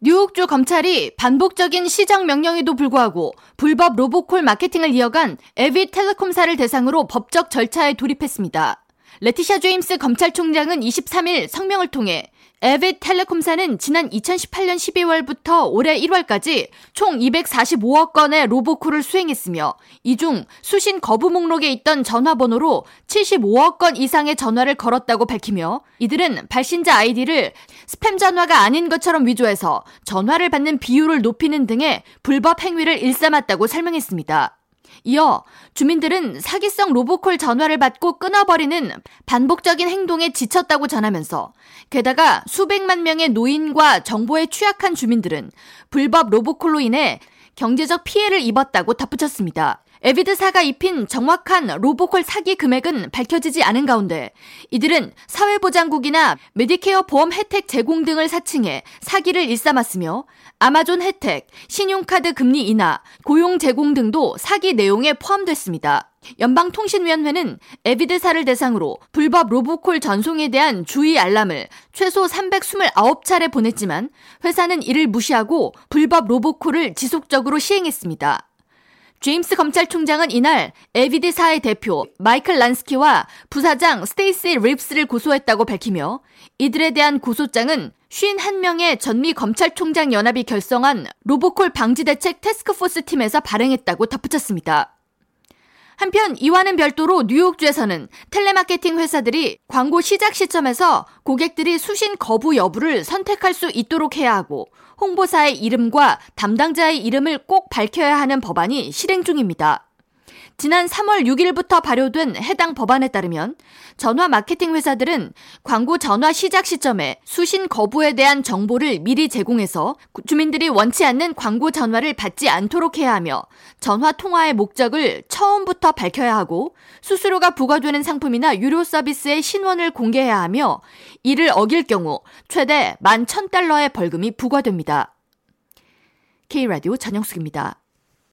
뉴욕주 검찰이 반복적인 시정 명령에도 불구하고 불법 robocall 마케팅을 이어간 에비드 텔레콤사를 대상으로 법적 절차에 돌입했습니다. 레티샤 제임스 검찰총장은 23일 성명을 통해 에비드 텔레콤사는 지난 2018년 12월부터 올해 1월까지 총 245억 건의 robocall을 수행했으며 이 중 수신 거부 목록에 있던 전화번호로 75억 건 이상의 전화를 걸었다고 밝히며 이들은 발신자 아이디를 스팸 전화가 아닌 것처럼 위조해서 전화를 받는 비율을 높이는 등의 불법 행위를 일삼았다고 설명했습니다. 이어 주민들은 사기성 로보콜 전화를 받고 끊어버리는 반복적인 행동에 지쳤다고 전하면서 게다가 수백만 명의 노인과 정보에 취약한 주민들은 불법 로보콜로 인해 경제적 피해를 입었다고 덧붙였습니다. 에비드사가 입힌 정확한 로보콜 사기 금액은 밝혀지지 않은 가운데 이들은 사회보장국이나 메디케어 보험 혜택 제공 등을 사칭해 사기를 일삼았으며 아마존 혜택, 신용카드 금리 인하, 고용 제공 등도 사기 내용에 포함됐습니다. 연방통신위원회는 에비드사를 대상으로 불법 robocall 전송에 대한 주의 알람을 최소 329차례 보냈지만 회사는 이를 무시하고 불법 robocall을 지속적으로 시행했습니다. 제임스 검찰총장은 이날 에비드사의 대표 마이클 란스키와 부사장 스테이시 립스를 고소했다고 밝히며 이들에 대한 고소장은 51명의 전미 검찰총장 연합이 결성한 로보콜 방지 대책 테스크포스 팀에서 발행했다고 덧붙였습니다. 한편 이와는 별도로 뉴욕주에서는 텔레마케팅 회사들이 광고 시작 시점에서 고객들이 수신 거부 여부를 선택할 수 있도록 해야 하고 홍보사의 이름과 담당자의 이름을 꼭 밝혀야 하는 법안이 실행 중입니다. 지난 3월 6일부터 발효된 해당 법안에 따르면 전화 마케팅 회사들은 광고 전화 시작 시점에 수신 거부에 대한 정보를 미리 제공해서 주민들이 원치 않는 광고 전화를 받지 않도록 해야 하며 전화 통화의 목적을 처음부터 밝혀야 하고 수수료가 부과되는 상품이나 유료 서비스의 신원을 공개해야 하며 이를 어길 경우 최대 11,000달러의 벌금이 부과됩니다. K라디오 전영숙입니다.